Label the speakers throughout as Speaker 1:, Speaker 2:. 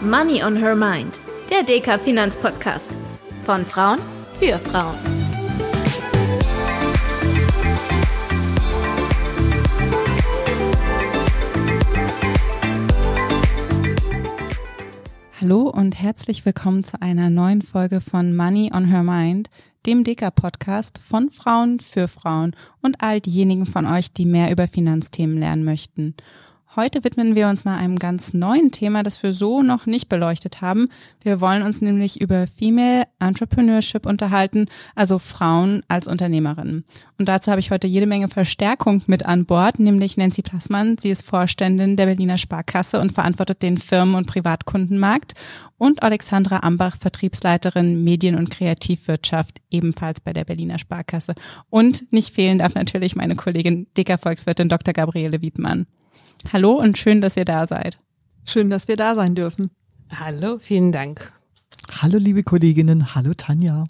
Speaker 1: Money on Her Mind, der DK Finanzpodcast. Von Frauen für Frauen.
Speaker 2: Hallo und herzlich willkommen zu einer neuen Folge von Money on Her Mind, dem Deka-Podcast von Frauen für Frauen und all diejenigen von euch, die mehr über Finanzthemen lernen möchten. Heute widmen wir uns mal einem ganz neuen Thema, das wir so noch nicht beleuchtet haben. Wir wollen uns nämlich über Female Entrepreneurship unterhalten, also Frauen als Unternehmerinnen. Und dazu habe ich heute jede Menge Verstärkung mit an Bord, nämlich Nancy Plassmann. Sie ist Vorständin der Berliner Sparkasse und verantwortet den Firmen- und Privatkundenmarkt. Und Alexandra Ambach, Vertriebsleiterin Medien- und Kreativwirtschaft, ebenfalls bei der Berliner Sparkasse. Und nicht fehlen darf natürlich meine Kollegin Dicker Volkswirtin Dr. Gabriele Wiedmann. Hallo und schön, dass ihr da seid.
Speaker 3: Schön, dass wir da sein dürfen.
Speaker 4: Hallo, vielen Dank.
Speaker 5: Hallo, liebe Kolleginnen. Hallo, Tanja.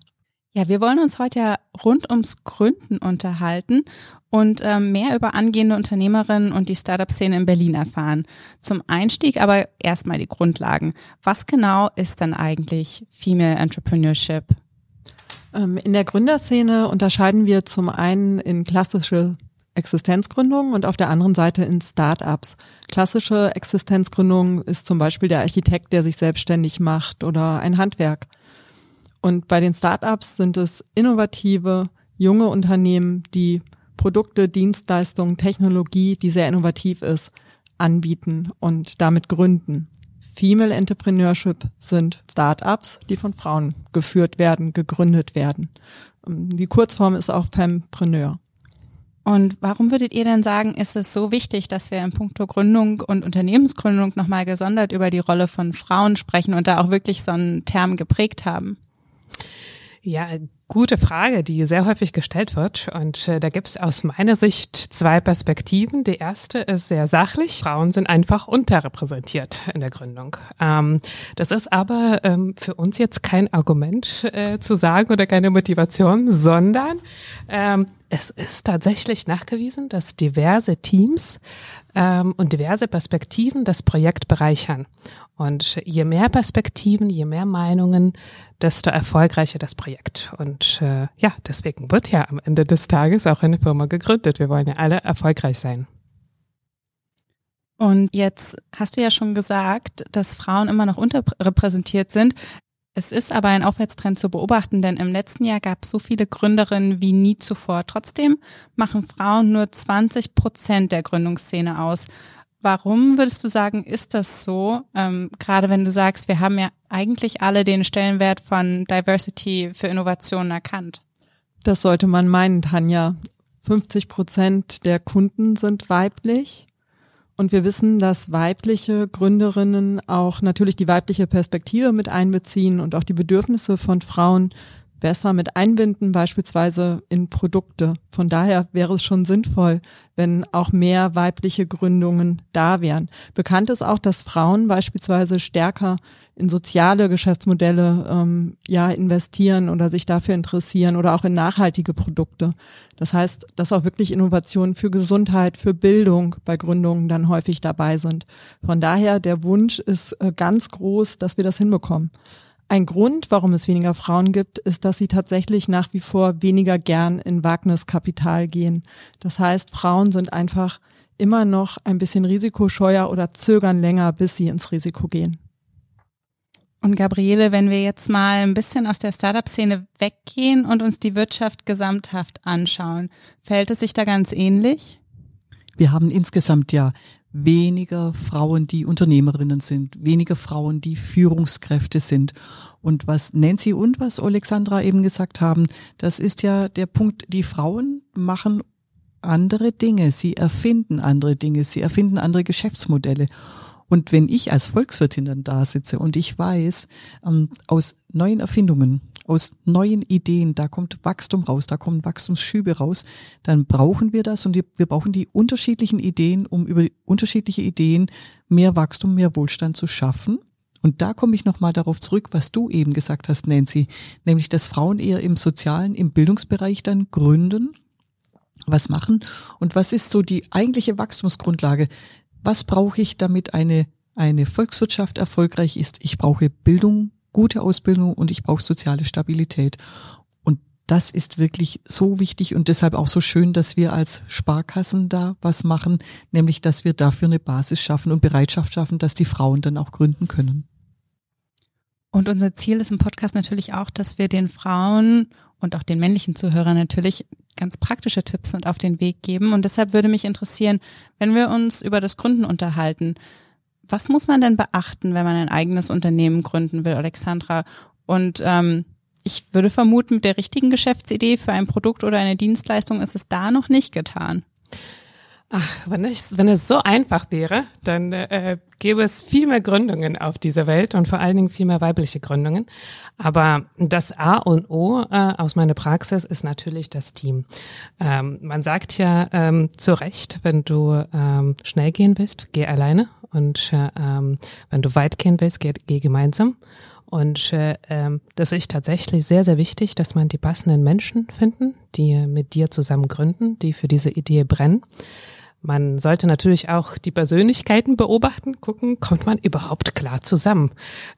Speaker 2: Ja, wir wollen uns heute ja rund ums Gründen unterhalten und ähm, mehr über angehende Unternehmerinnen und die Startup-Szene in Berlin erfahren. Zum Einstieg aber erstmal die Grundlagen. Was genau ist dann eigentlich Female Entrepreneurship?
Speaker 3: Ähm, in der Gründerszene unterscheiden wir zum einen in klassische Existenzgründung und auf der anderen Seite in Startups. Klassische Existenzgründung ist zum Beispiel der Architekt, der sich selbstständig macht oder ein Handwerk. Und bei den Startups sind es innovative, junge Unternehmen, die Produkte, Dienstleistungen, Technologie, die sehr innovativ ist, anbieten und damit gründen. Female Entrepreneurship sind Startups, die von Frauen geführt werden, gegründet werden. Die Kurzform ist auch Fempreneur.
Speaker 2: Und warum würdet ihr denn sagen, ist es so wichtig, dass wir in puncto Gründung und Unternehmensgründung nochmal gesondert über die Rolle von Frauen sprechen und da auch wirklich so einen Term geprägt haben?
Speaker 4: Ja, gute Frage, die sehr häufig gestellt wird. Und äh, da gibt es aus meiner Sicht zwei Perspektiven. Die erste ist sehr sachlich. Frauen sind einfach unterrepräsentiert in der Gründung. Ähm, das ist aber ähm, für uns jetzt kein Argument äh, zu sagen oder keine Motivation, sondern ähm, es ist tatsächlich nachgewiesen, dass diverse Teams ähm, und diverse Perspektiven das Projekt bereichern. Und je mehr Perspektiven, je mehr Meinungen, desto erfolgreicher das Projekt. Und äh, ja, deswegen wird ja am Ende des Tages auch eine Firma gegründet. Wir wollen ja alle erfolgreich sein.
Speaker 2: Und jetzt hast du ja schon gesagt, dass Frauen immer noch unterrepräsentiert sind. Es ist aber ein Aufwärtstrend zu beobachten, denn im letzten Jahr gab es so viele Gründerinnen wie nie zuvor. Trotzdem machen Frauen nur 20 Prozent der Gründungsszene aus. Warum würdest du sagen, ist das so? Ähm, gerade wenn du sagst, wir haben ja eigentlich alle den Stellenwert von Diversity für Innovationen erkannt.
Speaker 3: Das sollte man meinen, Tanja. 50 Prozent der Kunden sind weiblich. Und wir wissen, dass weibliche Gründerinnen auch natürlich die weibliche Perspektive mit einbeziehen und auch die Bedürfnisse von Frauen besser mit einbinden, beispielsweise in Produkte. Von daher wäre es schon sinnvoll, wenn auch mehr weibliche Gründungen da wären. Bekannt ist auch, dass Frauen beispielsweise stärker in soziale Geschäftsmodelle ähm, ja investieren oder sich dafür interessieren oder auch in nachhaltige Produkte. Das heißt, dass auch wirklich Innovationen für Gesundheit, für Bildung bei Gründungen dann häufig dabei sind. Von daher der Wunsch ist äh, ganz groß, dass wir das hinbekommen. Ein Grund, warum es weniger Frauen gibt, ist, dass sie tatsächlich nach wie vor weniger gern in Wagniskapital gehen. Das heißt, Frauen sind einfach immer noch ein bisschen risikoscheuer oder zögern länger, bis sie ins Risiko gehen.
Speaker 2: Und Gabriele, wenn wir jetzt mal ein bisschen aus der Startup-Szene weggehen und uns die Wirtschaft gesamthaft anschauen, fällt es sich da ganz ähnlich?
Speaker 5: Wir haben insgesamt ja weniger Frauen, die Unternehmerinnen sind, weniger Frauen, die Führungskräfte sind. Und was Nancy und was Alexandra eben gesagt haben, das ist ja der Punkt, die Frauen machen andere Dinge, sie erfinden andere Dinge, sie erfinden andere Geschäftsmodelle. Und wenn ich als Volkswirtin dann da sitze und ich weiß, ähm, aus neuen Erfindungen, aus neuen Ideen, da kommt Wachstum raus, da kommen Wachstumsschübe raus, dann brauchen wir das und wir brauchen die unterschiedlichen Ideen, um über unterschiedliche Ideen mehr Wachstum, mehr Wohlstand zu schaffen. Und da komme ich nochmal darauf zurück, was du eben gesagt hast, Nancy, nämlich, dass Frauen eher im sozialen, im Bildungsbereich dann gründen, was machen. Und was ist so die eigentliche Wachstumsgrundlage? Was brauche ich, damit eine eine Volkswirtschaft erfolgreich ist, ich brauche Bildung, gute Ausbildung und ich brauche soziale Stabilität. Und das ist wirklich so wichtig und deshalb auch so schön, dass wir als Sparkassen da was machen, nämlich dass wir dafür eine Basis schaffen und Bereitschaft schaffen, dass die Frauen dann auch gründen können.
Speaker 2: Und unser Ziel ist im Podcast natürlich auch, dass wir den Frauen und auch den männlichen Zuhörern natürlich ganz praktische Tipps mit auf den Weg geben. Und deshalb würde mich interessieren, wenn wir uns über das Gründen unterhalten, was muss man denn beachten, wenn man ein eigenes Unternehmen gründen will, Alexandra? Und ähm, ich würde vermuten, mit der richtigen Geschäftsidee für ein Produkt oder eine Dienstleistung ist es da noch nicht getan.
Speaker 4: Ach, wenn, ich, wenn es so einfach wäre, dann äh, gäbe es viel mehr Gründungen auf dieser Welt und vor allen Dingen viel mehr weibliche Gründungen. Aber das A und O äh, aus meiner Praxis ist natürlich das Team. Ähm, man sagt ja ähm, zu Recht, wenn du ähm, schnell gehen willst, geh alleine. Und äh, ähm, wenn du weit gehen willst, geh, geh gemeinsam. Und äh, ähm, das ist tatsächlich sehr, sehr wichtig, dass man die passenden Menschen finden, die mit dir zusammen gründen, die für diese Idee brennen. Man sollte natürlich auch die Persönlichkeiten beobachten, gucken, kommt man überhaupt klar zusammen?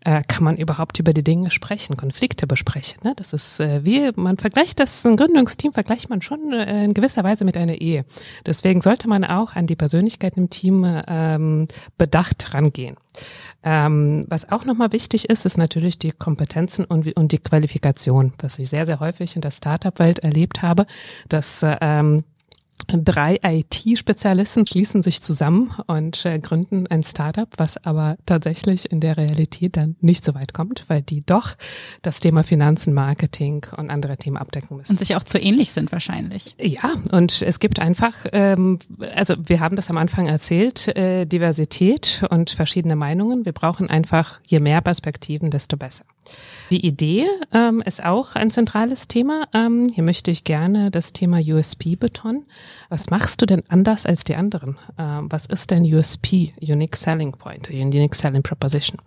Speaker 4: Äh, kann man überhaupt über die Dinge sprechen, Konflikte besprechen? Ne? Das ist äh, wie, man vergleicht das, ein Gründungsteam vergleicht man schon äh, in gewisser Weise mit einer Ehe. Deswegen sollte man auch an die Persönlichkeiten im Team ähm, bedacht rangehen. Ähm, was auch nochmal wichtig ist, ist natürlich die Kompetenzen und, und die Qualifikation, was ich sehr, sehr häufig in der Startup-Welt erlebt habe, dass ähm, Drei IT-Spezialisten schließen sich zusammen und äh, gründen ein Startup, was aber tatsächlich in der Realität dann nicht so weit kommt, weil die doch das Thema Finanzen, Marketing und andere Themen abdecken müssen.
Speaker 2: Und sich auch zu ähnlich sind wahrscheinlich.
Speaker 4: Ja, und es gibt einfach, ähm, also wir haben das am Anfang erzählt, äh, Diversität und verschiedene Meinungen. Wir brauchen einfach, je mehr Perspektiven, desto besser. Die Idee ähm, ist auch ein zentrales Thema. Ähm, hier möchte ich gerne das Thema USP betonen. Was machst du denn anders als die anderen? Ähm, was ist denn USP, Unique Selling Point, Unique Selling Proposition?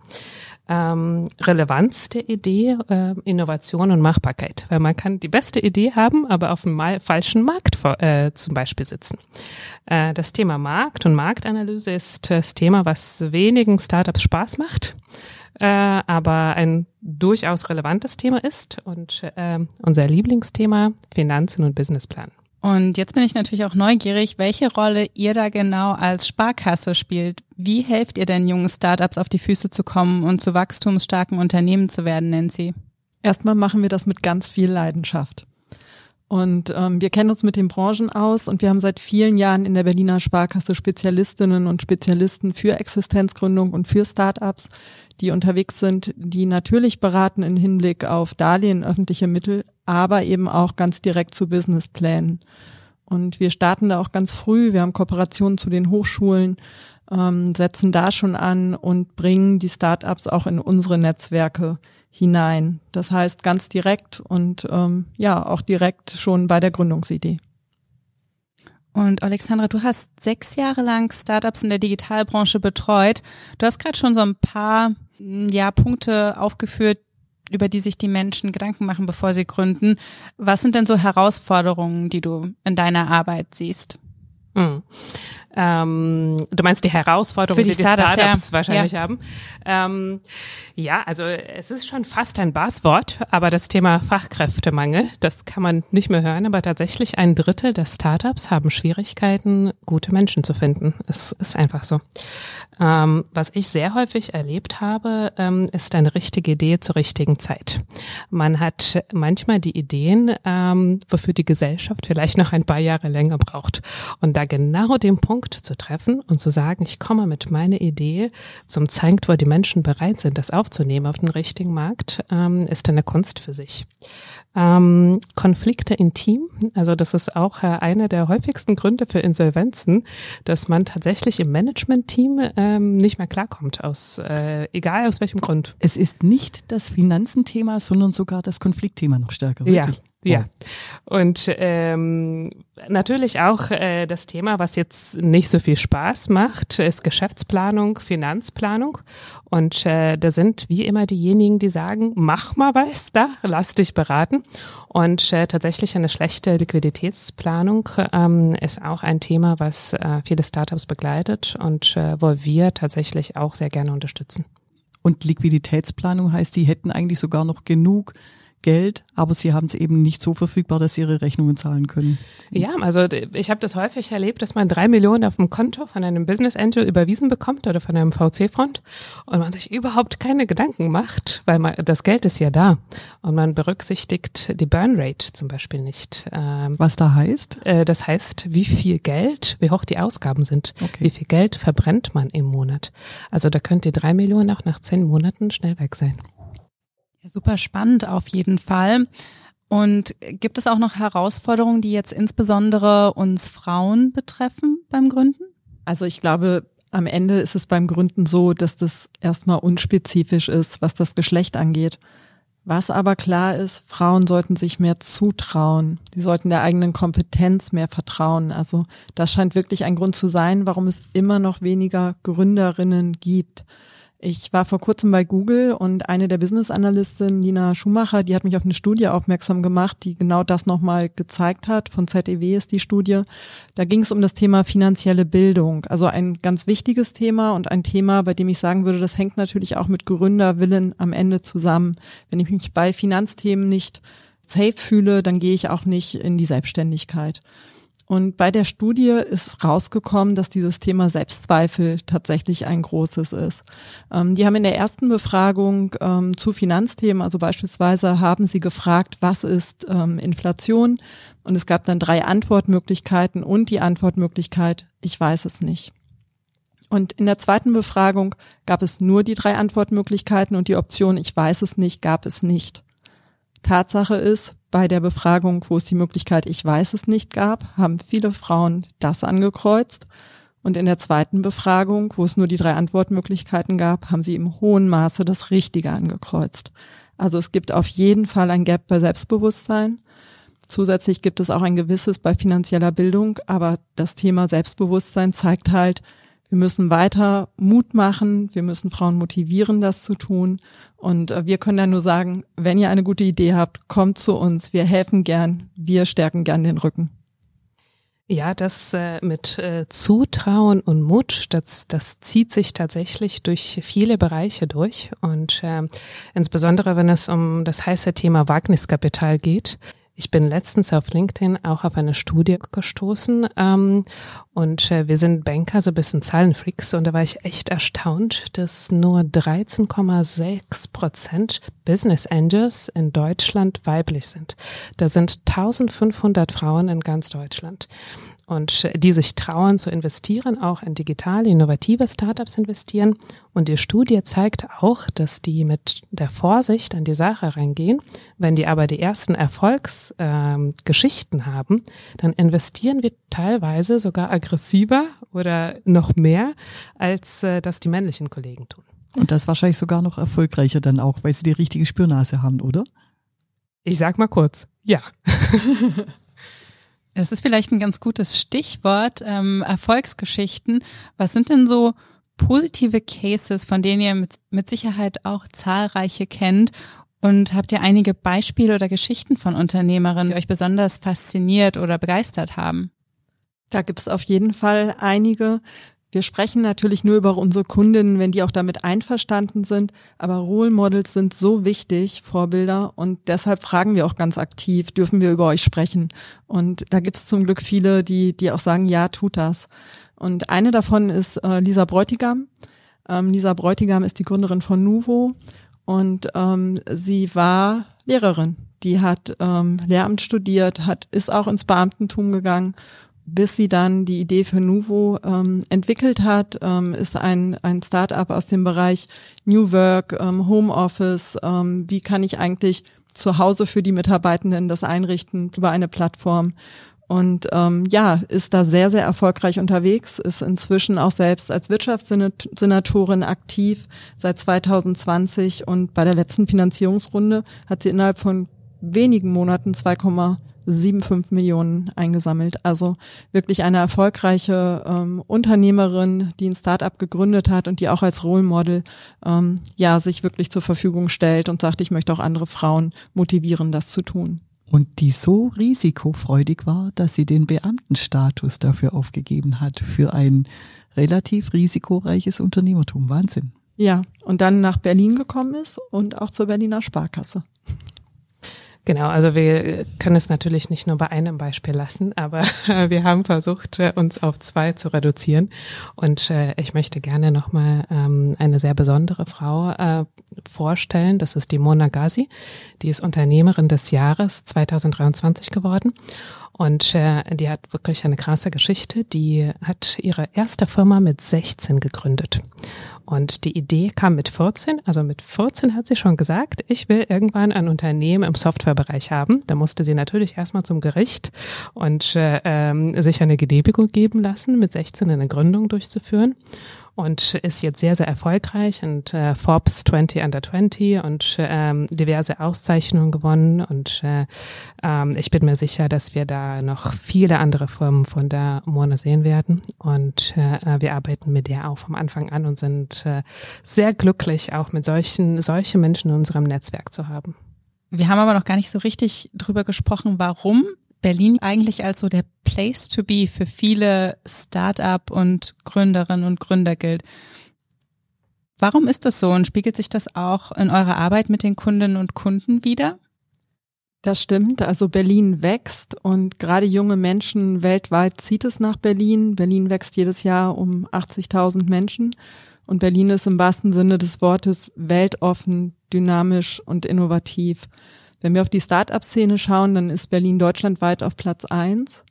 Speaker 4: Ähm, Relevanz der Idee, äh, Innovation und Machbarkeit. Weil man kann die beste Idee haben, aber auf dem falschen Markt vor, äh, zum Beispiel sitzen. Äh, das Thema Markt und Marktanalyse ist das Thema, was wenigen Startups Spaß macht äh, aber ein durchaus relevantes Thema ist und äh, unser Lieblingsthema Finanzen und Businessplan.
Speaker 2: Und jetzt bin ich natürlich auch neugierig, welche Rolle ihr da genau als Sparkasse spielt. Wie helft ihr denn jungen Startups auf die Füße zu kommen und zu wachstumsstarken Unternehmen zu werden, Nancy?
Speaker 3: Erstmal machen wir das mit ganz viel Leidenschaft. Und ähm, wir kennen uns mit den Branchen aus und wir haben seit vielen Jahren in der Berliner Sparkasse Spezialistinnen und Spezialisten für Existenzgründung und für Startups, die unterwegs sind, die natürlich beraten im Hinblick auf Darlehen, öffentliche Mittel, aber eben auch ganz direkt zu Businessplänen. Und wir starten da auch ganz früh. Wir haben Kooperationen zu den Hochschulen, ähm, setzen da schon an und bringen die Startups auch in unsere Netzwerke hinein. Das heißt ganz direkt und ähm, ja, auch direkt schon bei der Gründungsidee.
Speaker 2: Und Alexandra, du hast sechs Jahre lang Startups in der Digitalbranche betreut. Du hast gerade schon so ein paar ja, Punkte aufgeführt, über die sich die Menschen Gedanken machen, bevor sie gründen. Was sind denn so Herausforderungen, die du in deiner Arbeit siehst?
Speaker 4: Mhm. Ähm, du meinst die Herausforderungen, die, die Startups, Startups ja. wahrscheinlich ja. haben. Ähm, ja, also es ist schon fast ein Buzzword, aber das Thema Fachkräftemangel, das kann man nicht mehr hören, aber tatsächlich ein Drittel der Startups haben Schwierigkeiten, gute Menschen zu finden. Es ist einfach so. Ähm, was ich sehr häufig erlebt habe, ähm, ist eine richtige Idee zur richtigen Zeit. Man hat manchmal die Ideen, ähm, wofür die Gesellschaft vielleicht noch ein paar Jahre länger braucht. Und da genau den Punkt zu treffen und zu sagen, ich komme mit meiner Idee zum Zeitpunkt, wo die Menschen bereit sind, das aufzunehmen auf den richtigen Markt, ähm, ist eine Kunst für sich. Ähm, Konflikte im Team, also das ist auch äh, einer der häufigsten Gründe für Insolvenzen, dass man tatsächlich im Management-Team ähm, nicht mehr klarkommt, aus äh, egal aus welchem Grund.
Speaker 5: Es ist nicht das Finanzenthema, sondern sogar das Konfliktthema noch stärker.
Speaker 4: Wirklich. Ja. Ja, und ähm, natürlich auch äh, das Thema, was jetzt nicht so viel Spaß macht, ist Geschäftsplanung, Finanzplanung. Und äh, da sind wie immer diejenigen, die sagen, mach mal was da, lass dich beraten. Und äh, tatsächlich eine schlechte Liquiditätsplanung ähm, ist auch ein Thema, was äh, viele Startups begleitet und äh, wo wir tatsächlich auch sehr gerne unterstützen.
Speaker 5: Und Liquiditätsplanung heißt, die hätten eigentlich sogar noch genug Geld, aber sie haben es eben nicht so verfügbar, dass sie ihre Rechnungen zahlen können.
Speaker 4: Ja, also ich habe das häufig erlebt, dass man drei Millionen auf dem Konto von einem Business Angel überwiesen bekommt oder von einem VC-Front und man sich überhaupt keine Gedanken macht, weil man, das Geld ist ja da und man berücksichtigt die Burn Rate zum Beispiel nicht.
Speaker 5: Ähm, Was da heißt?
Speaker 4: Äh, das heißt, wie viel Geld, wie hoch die Ausgaben sind, okay. wie viel Geld verbrennt man im Monat. Also da könnt ihr drei Millionen auch nach zehn Monaten schnell weg sein.
Speaker 2: Ja, super spannend auf jeden Fall. Und gibt es auch noch Herausforderungen, die jetzt insbesondere uns Frauen betreffen beim Gründen?
Speaker 3: Also ich glaube, am Ende ist es beim Gründen so, dass das erstmal unspezifisch ist, was das Geschlecht angeht. Was aber klar ist, Frauen sollten sich mehr zutrauen. Sie sollten der eigenen Kompetenz mehr vertrauen. Also das scheint wirklich ein Grund zu sein, warum es immer noch weniger Gründerinnen gibt. Ich war vor kurzem bei Google und eine der Business Analysten, Nina Schumacher, die hat mich auf eine Studie aufmerksam gemacht, die genau das nochmal gezeigt hat. Von ZEW ist die Studie. Da ging es um das Thema finanzielle Bildung. Also ein ganz wichtiges Thema und ein Thema, bei dem ich sagen würde, das hängt natürlich auch mit Gründerwillen am Ende zusammen. Wenn ich mich bei Finanzthemen nicht safe fühle, dann gehe ich auch nicht in die Selbstständigkeit. Und bei der Studie ist rausgekommen, dass dieses Thema Selbstzweifel tatsächlich ein großes ist. Ähm, die haben in der ersten Befragung ähm, zu Finanzthemen, also beispielsweise haben sie gefragt, was ist ähm, Inflation? Und es gab dann drei Antwortmöglichkeiten und die Antwortmöglichkeit, ich weiß es nicht. Und in der zweiten Befragung gab es nur die drei Antwortmöglichkeiten und die Option, ich weiß es nicht, gab es nicht. Tatsache ist, bei der Befragung, wo es die Möglichkeit Ich weiß es nicht gab, haben viele Frauen das angekreuzt. Und in der zweiten Befragung, wo es nur die drei Antwortmöglichkeiten gab, haben sie im hohen Maße das Richtige angekreuzt. Also es gibt auf jeden Fall ein Gap bei Selbstbewusstsein. Zusätzlich gibt es auch ein gewisses bei finanzieller Bildung, aber das Thema Selbstbewusstsein zeigt halt, wir müssen weiter Mut machen, wir müssen Frauen motivieren, das zu tun. Und äh, wir können ja nur sagen, wenn ihr eine gute Idee habt, kommt zu uns. Wir helfen gern, wir stärken gern den Rücken.
Speaker 4: Ja, das äh, mit äh, Zutrauen und Mut, das, das zieht sich tatsächlich durch viele Bereiche durch. Und äh, insbesondere, wenn es um das heiße Thema Wagniskapital geht, ich bin letztens auf LinkedIn auch auf eine Studie gestoßen ähm, und äh, wir sind Banker, so ein bisschen Zahlenfreaks und da war ich echt erstaunt, dass nur 13,6 Prozent Business Angels in Deutschland weiblich sind. Da sind 1500 Frauen in ganz Deutschland und die sich trauen zu investieren, auch in digitale, innovative Startups investieren. Und die Studie zeigt auch, dass die mit der Vorsicht an die Sache reingehen. Wenn die aber die ersten Erfolgsgeschichten ähm, haben, dann investieren wir teilweise sogar aggressiver oder noch mehr, als äh, das die männlichen Kollegen tun.
Speaker 5: Und das wahrscheinlich sogar noch erfolgreicher dann auch, weil sie die richtige Spürnase haben, oder?
Speaker 4: Ich sag mal kurz, ja.
Speaker 2: Das ist vielleicht ein ganz gutes Stichwort, ähm, Erfolgsgeschichten. Was sind denn so positive Cases, von denen ihr mit, mit Sicherheit auch zahlreiche kennt? Und habt ihr einige Beispiele oder Geschichten von Unternehmerinnen, die euch besonders fasziniert oder begeistert haben?
Speaker 3: Da gibt's auf jeden Fall einige. Wir sprechen natürlich nur über unsere Kundinnen, wenn die auch damit einverstanden sind. Aber Role Models sind so wichtig, Vorbilder. Und deshalb fragen wir auch ganz aktiv, dürfen wir über euch sprechen? Und da gibt es zum Glück viele, die, die auch sagen, ja, tut das. Und eine davon ist äh, Lisa Bräutigam. Ähm, Lisa Bräutigam ist die Gründerin von Nuvo und ähm, sie war Lehrerin. Die hat ähm, Lehramt studiert, hat ist auch ins Beamtentum gegangen bis sie dann die Idee für Nuvo ähm, entwickelt hat, ähm, ist ein, ein Start-up aus dem Bereich New Work, ähm, Homeoffice. Ähm, wie kann ich eigentlich zu Hause für die Mitarbeitenden das einrichten über eine Plattform? Und ähm, ja, ist da sehr, sehr erfolgreich unterwegs, ist inzwischen auch selbst als Wirtschaftssenatorin aktiv seit 2020 und bei der letzten Finanzierungsrunde hat sie innerhalb von wenigen Monaten 2,75 Millionen eingesammelt. Also wirklich eine erfolgreiche ähm, Unternehmerin, die ein Startup gegründet hat und die auch als Role Model ähm, ja sich wirklich zur Verfügung stellt und sagt, ich möchte auch andere Frauen motivieren, das zu tun.
Speaker 5: Und die so risikofreudig war, dass sie den Beamtenstatus dafür aufgegeben hat, für ein relativ risikoreiches Unternehmertum. Wahnsinn.
Speaker 3: Ja, und dann nach Berlin gekommen ist und auch zur Berliner Sparkasse.
Speaker 4: Genau, also wir können es natürlich nicht nur bei einem Beispiel lassen, aber wir haben versucht, uns auf zwei zu reduzieren. Und äh, ich möchte gerne nochmal ähm, eine sehr besondere Frau äh, vorstellen. Das ist die Mona Ghazi. Die ist Unternehmerin des Jahres 2023 geworden. Und äh, die hat wirklich eine krasse Geschichte. Die hat ihre erste Firma mit 16 gegründet. Und die Idee kam mit 14. Also mit 14 hat sie schon gesagt, ich will irgendwann ein Unternehmen im Softwarebereich haben. Da musste sie natürlich erstmal zum Gericht und äh, ähm, sich eine Genehmigung geben lassen, mit 16 eine Gründung durchzuführen und ist jetzt sehr, sehr erfolgreich und äh, Forbes 20 Under 20 und ähm, diverse Auszeichnungen gewonnen und äh, ähm, ich bin mir sicher, dass wir da noch viele andere Firmen von der Mona sehen werden und äh, wir arbeiten mit der auch vom Anfang an und sind äh, sehr glücklich, auch mit solchen, solche Menschen in unserem Netzwerk zu haben.
Speaker 2: Wir haben aber noch gar nicht so richtig drüber gesprochen, warum Berlin eigentlich als so der Place to be für viele Start-up und Gründerinnen und Gründer gilt. Warum ist das so und spiegelt sich das auch in eurer Arbeit mit den Kundinnen und Kunden wieder?
Speaker 3: Das stimmt. Also Berlin wächst und gerade junge Menschen weltweit zieht es nach Berlin. Berlin wächst jedes Jahr um 80.000 Menschen und Berlin ist im wahrsten Sinne des Wortes weltoffen, dynamisch und innovativ. Wenn wir auf die Start-up-Szene schauen, dann ist Berlin deutschlandweit auf Platz eins.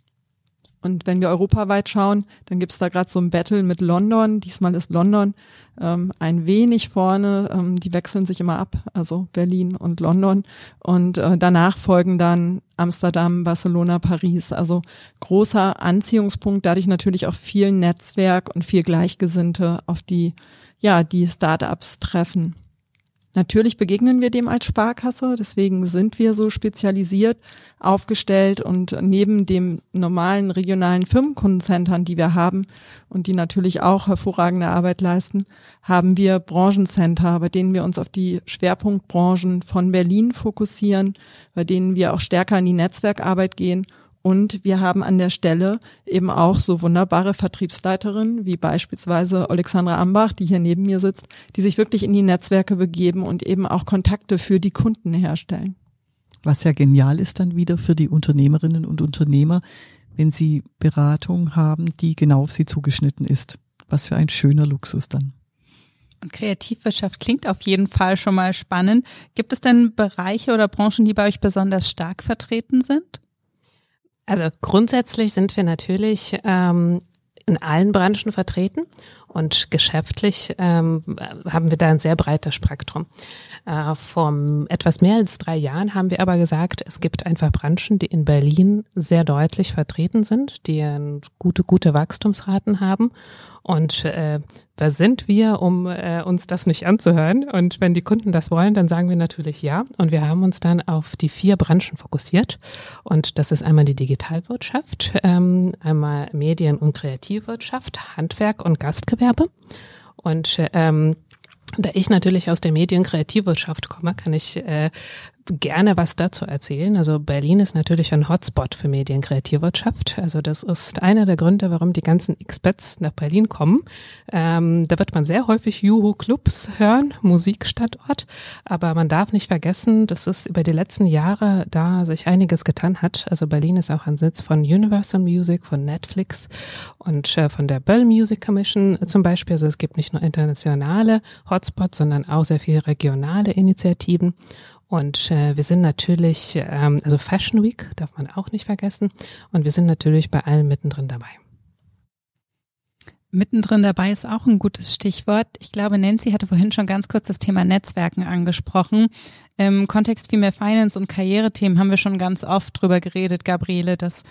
Speaker 3: Und wenn wir europaweit schauen, dann gibt's da gerade so ein Battle mit London. Diesmal ist London ähm, ein wenig vorne. Ähm, die wechseln sich immer ab, also Berlin und London. Und äh, danach folgen dann Amsterdam, Barcelona, Paris. Also großer Anziehungspunkt, dadurch natürlich auch viel Netzwerk und viel Gleichgesinnte auf die, ja, die Startups treffen. Natürlich begegnen wir dem als Sparkasse, deswegen sind wir so spezialisiert aufgestellt und neben dem normalen regionalen Firmenkundencentern, die wir haben und die natürlich auch hervorragende Arbeit leisten, haben wir Branchencenter, bei denen wir uns auf die Schwerpunktbranchen von Berlin fokussieren, bei denen wir auch stärker in die Netzwerkarbeit gehen und wir haben an der Stelle eben auch so wunderbare Vertriebsleiterinnen wie beispielsweise Alexandra Ambach, die hier neben mir sitzt, die sich wirklich in die Netzwerke begeben und eben auch Kontakte für die Kunden herstellen.
Speaker 5: Was ja genial ist dann wieder für die Unternehmerinnen und Unternehmer, wenn sie Beratung haben, die genau auf sie zugeschnitten ist. Was für ein schöner Luxus dann.
Speaker 2: Und Kreativwirtschaft klingt auf jeden Fall schon mal spannend. Gibt es denn Bereiche oder Branchen, die bei euch besonders stark vertreten sind?
Speaker 4: Also grundsätzlich sind wir natürlich ähm, in allen Branchen vertreten und geschäftlich ähm, haben wir da ein sehr breites Spektrum. Äh, vor etwas mehr als drei Jahren haben wir aber gesagt, es gibt einfach Branchen, die in Berlin sehr deutlich vertreten sind, die gute, gute Wachstumsraten haben und äh, wer sind wir, um äh, uns das nicht anzuhören? Und wenn die Kunden das wollen, dann sagen wir natürlich ja. Und wir haben uns dann auf die vier Branchen fokussiert. Und das ist einmal die Digitalwirtschaft, ähm, einmal Medien- und Kreativwirtschaft, Handwerk und Gastgewerbe. Und ähm, da ich natürlich aus der Medienkreativwirtschaft komme, kann ich äh, gerne was dazu erzählen. Also Berlin ist natürlich ein Hotspot für Medienkreativwirtschaft. Also das ist einer der Gründe, warum die ganzen Expats nach Berlin kommen. Ähm, da wird man sehr häufig Juhu-Clubs hören, Musikstandort. Aber man darf nicht vergessen, dass es über die letzten Jahre da sich einiges getan hat. Also Berlin ist auch ein Sitz von Universal Music, von Netflix und äh, von der Bell Music Commission zum Beispiel. Also es gibt nicht nur internationale Hotspots, sondern auch sehr viele regionale Initiativen. Und äh, wir sind natürlich, ähm, also Fashion Week darf man auch nicht vergessen. Und wir sind natürlich bei allen mittendrin dabei.
Speaker 2: Mittendrin dabei ist auch ein gutes Stichwort. Ich glaube, Nancy hatte vorhin schon ganz kurz das Thema Netzwerken angesprochen. Im Kontext Female Finance und Karrierethemen haben wir schon ganz oft drüber geredet, Gabriele, dass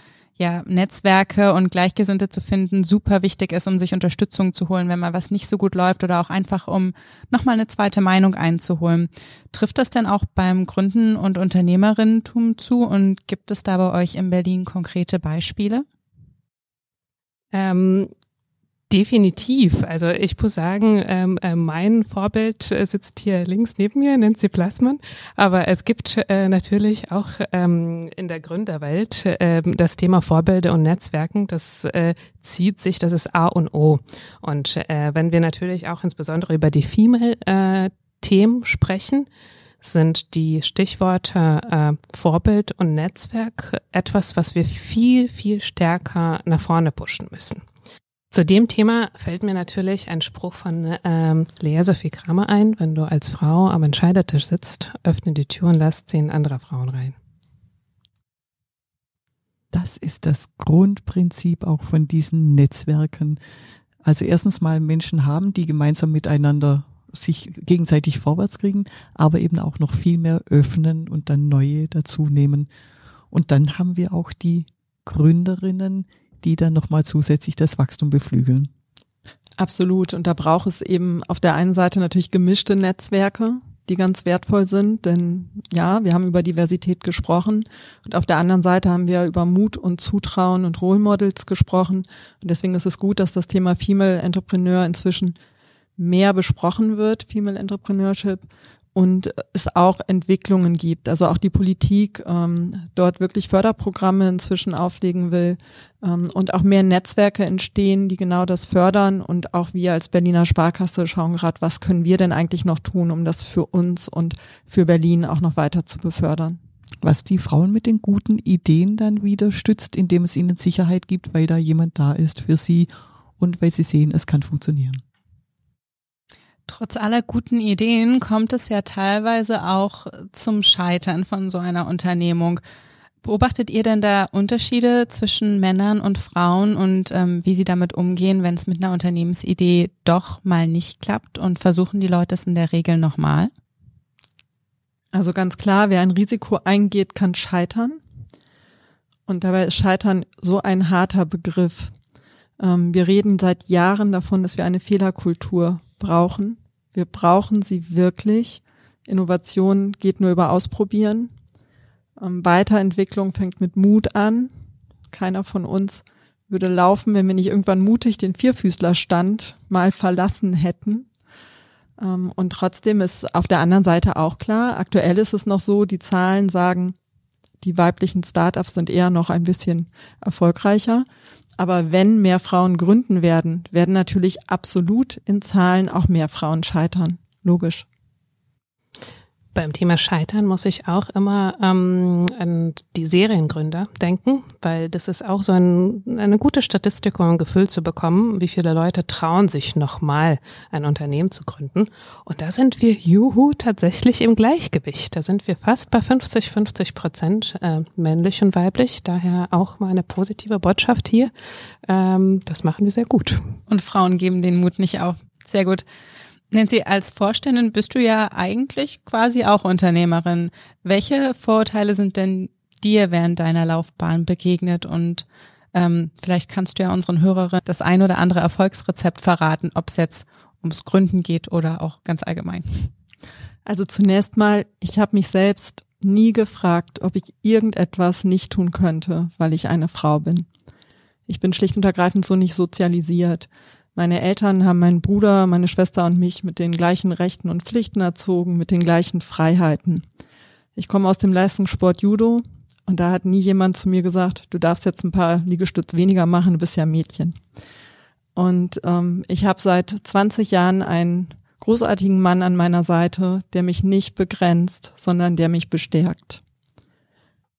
Speaker 2: ja, Netzwerke und Gleichgesinnte zu finden super wichtig ist, um sich Unterstützung zu holen, wenn mal was nicht so gut läuft oder auch einfach um nochmal eine zweite Meinung einzuholen. Trifft das denn auch beim Gründen und Unternehmerinnentum zu und gibt es da bei euch in Berlin konkrete Beispiele?
Speaker 4: Ähm, Definitiv. Also ich muss sagen, ähm, äh, mein Vorbild äh, sitzt hier links neben mir, Nancy Plassmann. Aber es gibt äh, natürlich auch ähm, in der Gründerwelt äh, das Thema Vorbilder und Netzwerken. Das äh, zieht sich, das ist A und O. Und äh, wenn wir natürlich auch insbesondere über die Female-Themen sprechen, sind die Stichworte Vorbild und Netzwerk etwas, was wir viel, viel stärker nach vorne pushen müssen. Zu dem Thema fällt mir natürlich ein Spruch von ähm, Lea Sophie Kramer ein. Wenn du als Frau am Entscheidertisch sitzt, öffne die Tür und lass zehn andere Frauen rein.
Speaker 5: Das ist das Grundprinzip auch von diesen Netzwerken. Also erstens mal Menschen haben, die gemeinsam miteinander sich gegenseitig vorwärts kriegen, aber eben auch noch viel mehr öffnen und dann neue dazu nehmen. Und dann haben wir auch die Gründerinnen, die dann nochmal zusätzlich das Wachstum beflügeln.
Speaker 3: Absolut. Und da braucht es eben auf der einen Seite natürlich gemischte Netzwerke, die ganz wertvoll sind, denn ja, wir haben über Diversität gesprochen und auf der anderen Seite haben wir über Mut und Zutrauen und Role Models gesprochen. Und deswegen ist es gut, dass das Thema Female Entrepreneur inzwischen mehr besprochen wird, Female Entrepreneurship, und es auch Entwicklungen gibt, also auch die Politik ähm, dort wirklich Förderprogramme inzwischen auflegen will ähm, und auch mehr Netzwerke entstehen, die genau das fördern und auch wir als Berliner Sparkasse schauen gerade, was können wir denn eigentlich noch tun, um das für uns und für Berlin auch noch weiter zu befördern.
Speaker 5: Was die Frauen mit den guten Ideen dann wieder stützt, indem es ihnen Sicherheit gibt, weil da jemand da ist für sie und weil sie sehen, es kann funktionieren.
Speaker 2: Trotz aller guten Ideen kommt es ja teilweise auch zum Scheitern von so einer Unternehmung. Beobachtet ihr denn da Unterschiede zwischen Männern und Frauen und ähm, wie sie damit umgehen, wenn es mit einer Unternehmensidee doch mal nicht klappt und versuchen die Leute es in der Regel nochmal?
Speaker 3: Also ganz klar, wer ein Risiko eingeht, kann scheitern. Und dabei ist Scheitern so ein harter Begriff. Ähm, wir reden seit Jahren davon, dass wir eine Fehlerkultur brauchen. Wir brauchen sie wirklich. Innovation geht nur über Ausprobieren. Ähm, Weiterentwicklung fängt mit Mut an. Keiner von uns würde laufen, wenn wir nicht irgendwann mutig den Vierfüßlerstand mal verlassen hätten. Ähm, und trotzdem ist auf der anderen Seite auch klar, aktuell ist es noch so, die Zahlen sagen, die weiblichen Startups sind eher noch ein bisschen erfolgreicher. Aber wenn mehr Frauen gründen werden, werden natürlich absolut in Zahlen auch mehr Frauen scheitern. Logisch
Speaker 4: beim Thema Scheitern muss ich auch immer ähm, an die Seriengründer denken, weil das ist auch so ein, eine gute Statistik, um ein Gefühl zu bekommen, wie viele Leute trauen sich nochmal ein Unternehmen zu gründen. Und da sind wir, juhu, tatsächlich im Gleichgewicht. Da sind wir fast bei 50, 50 Prozent äh, männlich und weiblich. Daher auch mal eine positive Botschaft hier. Ähm, das machen wir sehr gut.
Speaker 2: Und Frauen geben den Mut nicht auf. Sehr gut. Nancy, als Vorständin bist du ja eigentlich quasi auch Unternehmerin. Welche Vorurteile sind denn dir während deiner Laufbahn begegnet und ähm, vielleicht kannst du ja unseren Hörerinnen das ein oder andere Erfolgsrezept verraten, ob es jetzt ums Gründen geht oder auch ganz allgemein.
Speaker 3: Also zunächst mal, ich habe mich selbst nie gefragt, ob ich irgendetwas nicht tun könnte, weil ich eine Frau bin. Ich bin schlicht und ergreifend so nicht sozialisiert. Meine Eltern haben meinen Bruder, meine Schwester und mich mit den gleichen Rechten und Pflichten erzogen, mit den gleichen Freiheiten. Ich komme aus dem Leistungssport Judo und da hat nie jemand zu mir gesagt, du darfst jetzt ein paar Liegestütz weniger machen, du bist ja Mädchen. Und ähm, ich habe seit 20 Jahren einen großartigen Mann an meiner Seite, der mich nicht begrenzt, sondern der mich bestärkt.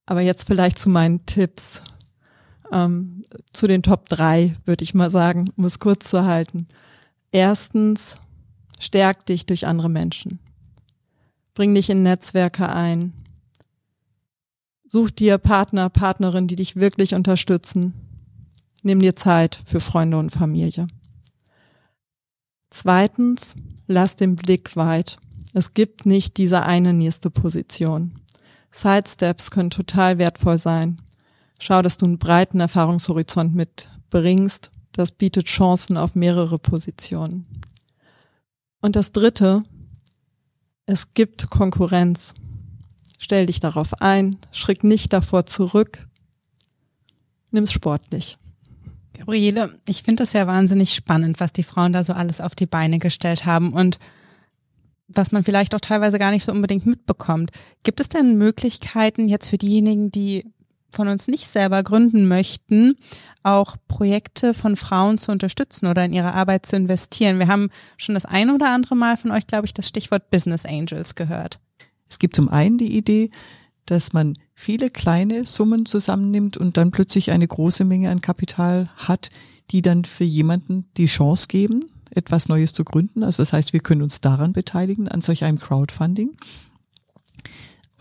Speaker 3: Aber jetzt vielleicht zu meinen Tipps ähm, zu den Top drei, würde ich mal sagen, um es kurz zu halten. Erstens, stärk dich durch andere Menschen. Bring dich in Netzwerke ein. Such dir Partner, Partnerin, die dich wirklich unterstützen. Nimm dir Zeit für Freunde und Familie. Zweitens, lass den Blick weit. Es gibt nicht diese eine nächste Position. Sidesteps können total wertvoll sein. Schau, dass du einen breiten Erfahrungshorizont mitbringst. Das bietet Chancen auf mehrere Positionen. Und das Dritte, es gibt Konkurrenz. Stell dich darauf ein, schrick nicht davor zurück, nimm's sportlich.
Speaker 2: Gabriele, ich finde das ja wahnsinnig spannend, was die Frauen da so alles auf die Beine gestellt haben und was man vielleicht auch teilweise gar nicht so unbedingt mitbekommt. Gibt es denn Möglichkeiten jetzt für diejenigen, die von uns nicht selber gründen möchten, auch Projekte von Frauen zu unterstützen oder in ihre Arbeit zu investieren. Wir haben schon das ein oder andere Mal von euch, glaube ich, das Stichwort Business Angels gehört.
Speaker 5: Es gibt zum einen die Idee, dass man viele kleine Summen zusammennimmt und dann plötzlich eine große Menge an Kapital hat, die dann für jemanden die Chance geben, etwas Neues zu gründen. Also das heißt, wir können uns daran beteiligen, an solch einem Crowdfunding.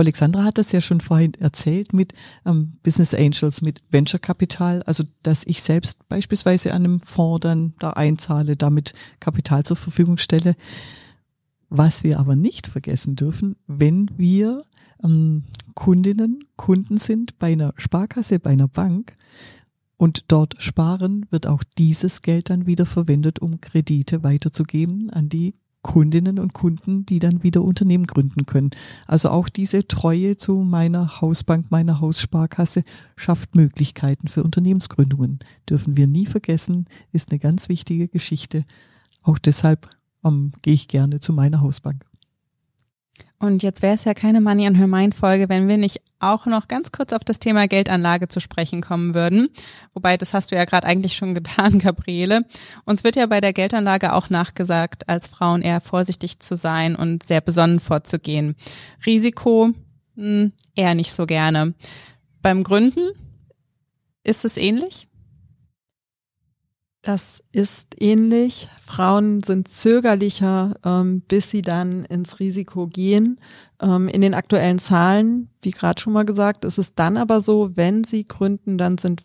Speaker 5: Alexandra hat das ja schon vorhin erzählt mit ähm, Business Angels, mit Venture Kapital, also dass ich selbst beispielsweise an einem Fonds dann da einzahle, damit Kapital zur Verfügung stelle. Was wir aber nicht vergessen dürfen, wenn wir ähm, Kundinnen, Kunden sind bei einer Sparkasse, bei einer Bank und dort sparen, wird auch dieses Geld dann wieder verwendet, um Kredite weiterzugeben an die Kundinnen und Kunden, die dann wieder Unternehmen gründen können. Also auch diese Treue zu meiner Hausbank, meiner Haussparkasse schafft Möglichkeiten für Unternehmensgründungen. Dürfen wir nie vergessen, ist eine ganz wichtige Geschichte. Auch deshalb um, gehe ich gerne zu meiner Hausbank.
Speaker 2: Und jetzt wäre es ja keine Money on Her Mind Folge, wenn wir nicht auch noch ganz kurz auf das Thema Geldanlage zu sprechen kommen würden. Wobei, das hast du ja gerade eigentlich schon getan, Gabriele. Uns wird ja bei der Geldanlage auch nachgesagt, als Frauen eher vorsichtig zu sein und sehr besonnen vorzugehen. Risiko mh, hm, eher nicht so gerne. Beim Gründen ist es ähnlich?
Speaker 3: Das ist ähnlich. Frauen sind zögerlicher, ähm, bis sie dann ins Risiko gehen. Ähm, in den aktuellen Zahlen, wie gerade schon mal gesagt, ist es dann aber so, wenn sie gründen, dann sind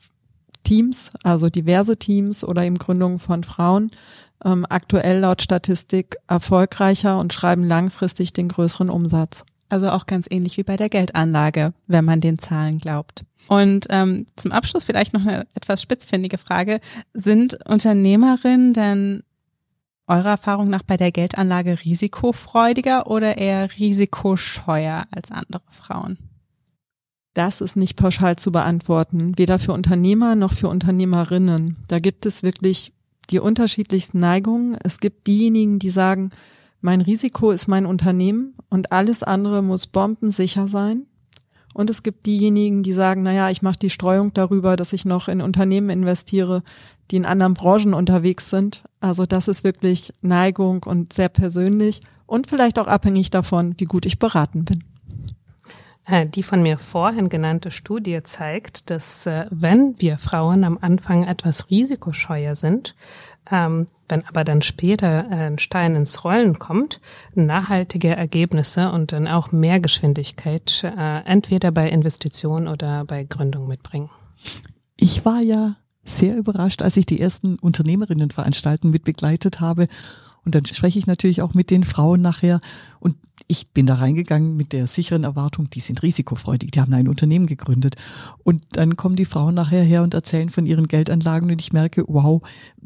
Speaker 3: Teams, also diverse Teams oder eben Gründungen von Frauen, ähm, aktuell laut Statistik erfolgreicher und schreiben langfristig den größeren Umsatz.
Speaker 2: Also auch ganz ähnlich wie bei der Geldanlage, wenn man den Zahlen glaubt. Und ähm, zum Abschluss vielleicht noch eine etwas spitzfindige Frage. Sind Unternehmerinnen denn eurer Erfahrung nach bei der Geldanlage risikofreudiger oder eher risikoscheuer als andere Frauen?
Speaker 3: Das ist nicht pauschal zu beantworten, weder für Unternehmer noch für Unternehmerinnen. Da gibt es wirklich die unterschiedlichsten Neigungen. Es gibt diejenigen, die sagen, mein Risiko ist mein Unternehmen und alles andere muss bombensicher sein. Und es gibt diejenigen, die sagen, naja, ich mache die Streuung darüber, dass ich noch in Unternehmen investiere, die in anderen Branchen unterwegs sind. Also das ist wirklich Neigung und sehr persönlich und vielleicht auch abhängig davon, wie gut ich beraten bin.
Speaker 4: Äh, die von mir vorhin genannte Studie zeigt, dass äh, wenn wir Frauen am Anfang etwas risikoscheuer sind, ähm, wenn aber dann später äh, ein Stein ins Rollen kommt, nachhaltige Ergebnisse und dann auch mehr Geschwindigkeit entweder bei Investitionen oder bei Gründung mitbringen.
Speaker 5: Ich war ja sehr überrascht, als ich die ersten Unternehmerinnenveranstaltungen mit begleitet habe und dann spreche ich natürlich auch mit den Frauen nachher. Und ich bin da reingegangen mit der sicheren Erwartung, die sind risikofreudig, die haben ein Unternehmen gegründet. Und dann kommen die Frauen nachher her und erzählen von ihren Geldanlagen und ich merke, wow,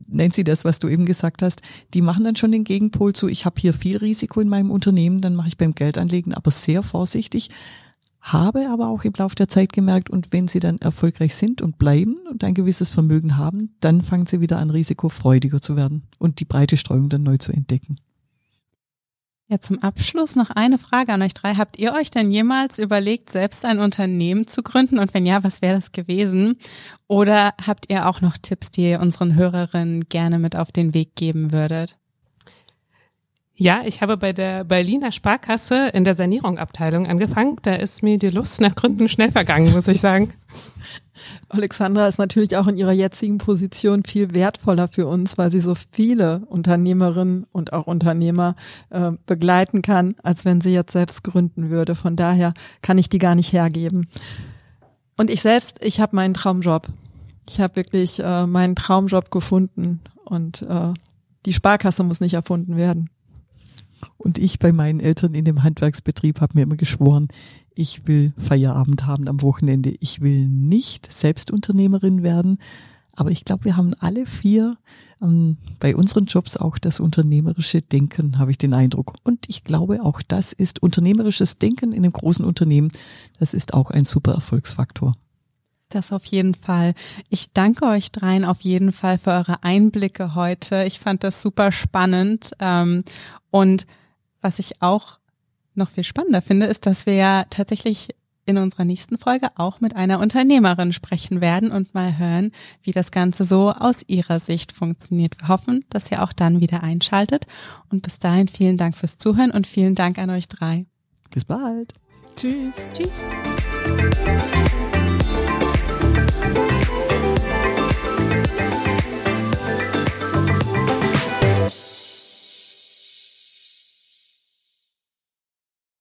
Speaker 5: nennt sie das, was du eben gesagt hast, die machen dann schon den Gegenpol zu, ich habe hier viel Risiko in meinem Unternehmen, dann mache ich beim Geldanlegen aber sehr vorsichtig habe aber auch im Laufe der Zeit gemerkt, und wenn sie dann erfolgreich sind und bleiben und ein gewisses Vermögen haben, dann fangen sie wieder an, risikofreudiger zu werden und die breite Streuung dann neu zu entdecken.
Speaker 2: Ja, zum Abschluss noch eine Frage an euch drei. Habt ihr euch denn jemals überlegt, selbst ein Unternehmen zu gründen? Und wenn ja, was wäre das gewesen? Oder habt ihr auch noch Tipps, die ihr unseren Hörerinnen gerne mit auf den Weg geben würdet?
Speaker 4: Ja, ich habe bei der Berliner Sparkasse in der Sanierungsabteilung angefangen. Da ist mir die Lust nach Gründen schnell vergangen, muss ich sagen.
Speaker 3: Alexandra ist natürlich auch in ihrer jetzigen Position viel wertvoller für uns, weil sie so viele Unternehmerinnen und auch Unternehmer äh, begleiten kann, als wenn sie jetzt selbst gründen würde. Von daher kann ich die gar nicht hergeben. Und ich selbst, ich habe meinen Traumjob. Ich habe wirklich äh, meinen Traumjob gefunden und äh, die Sparkasse muss nicht erfunden werden.
Speaker 5: Und ich bei meinen Eltern in dem Handwerksbetrieb habe mir immer geschworen, ich will Feierabend haben am Wochenende. Ich will nicht Selbstunternehmerin werden. Aber ich glaube, wir haben alle vier ähm, bei unseren Jobs auch das unternehmerische Denken, habe ich den Eindruck. Und ich glaube, auch das ist unternehmerisches Denken in einem großen Unternehmen. Das ist auch ein super Erfolgsfaktor.
Speaker 2: Das auf jeden Fall. Ich danke euch dreien auf jeden Fall für eure Einblicke heute. Ich fand das super spannend. Ähm, und was ich auch noch viel spannender finde, ist, dass wir ja tatsächlich in unserer nächsten Folge auch mit einer Unternehmerin sprechen werden und mal hören, wie das Ganze so aus ihrer Sicht funktioniert. Wir hoffen, dass ihr auch dann wieder einschaltet. Und bis dahin vielen Dank fürs Zuhören und vielen Dank an euch drei.
Speaker 5: Bis bald.
Speaker 2: Tschüss. Tschüss.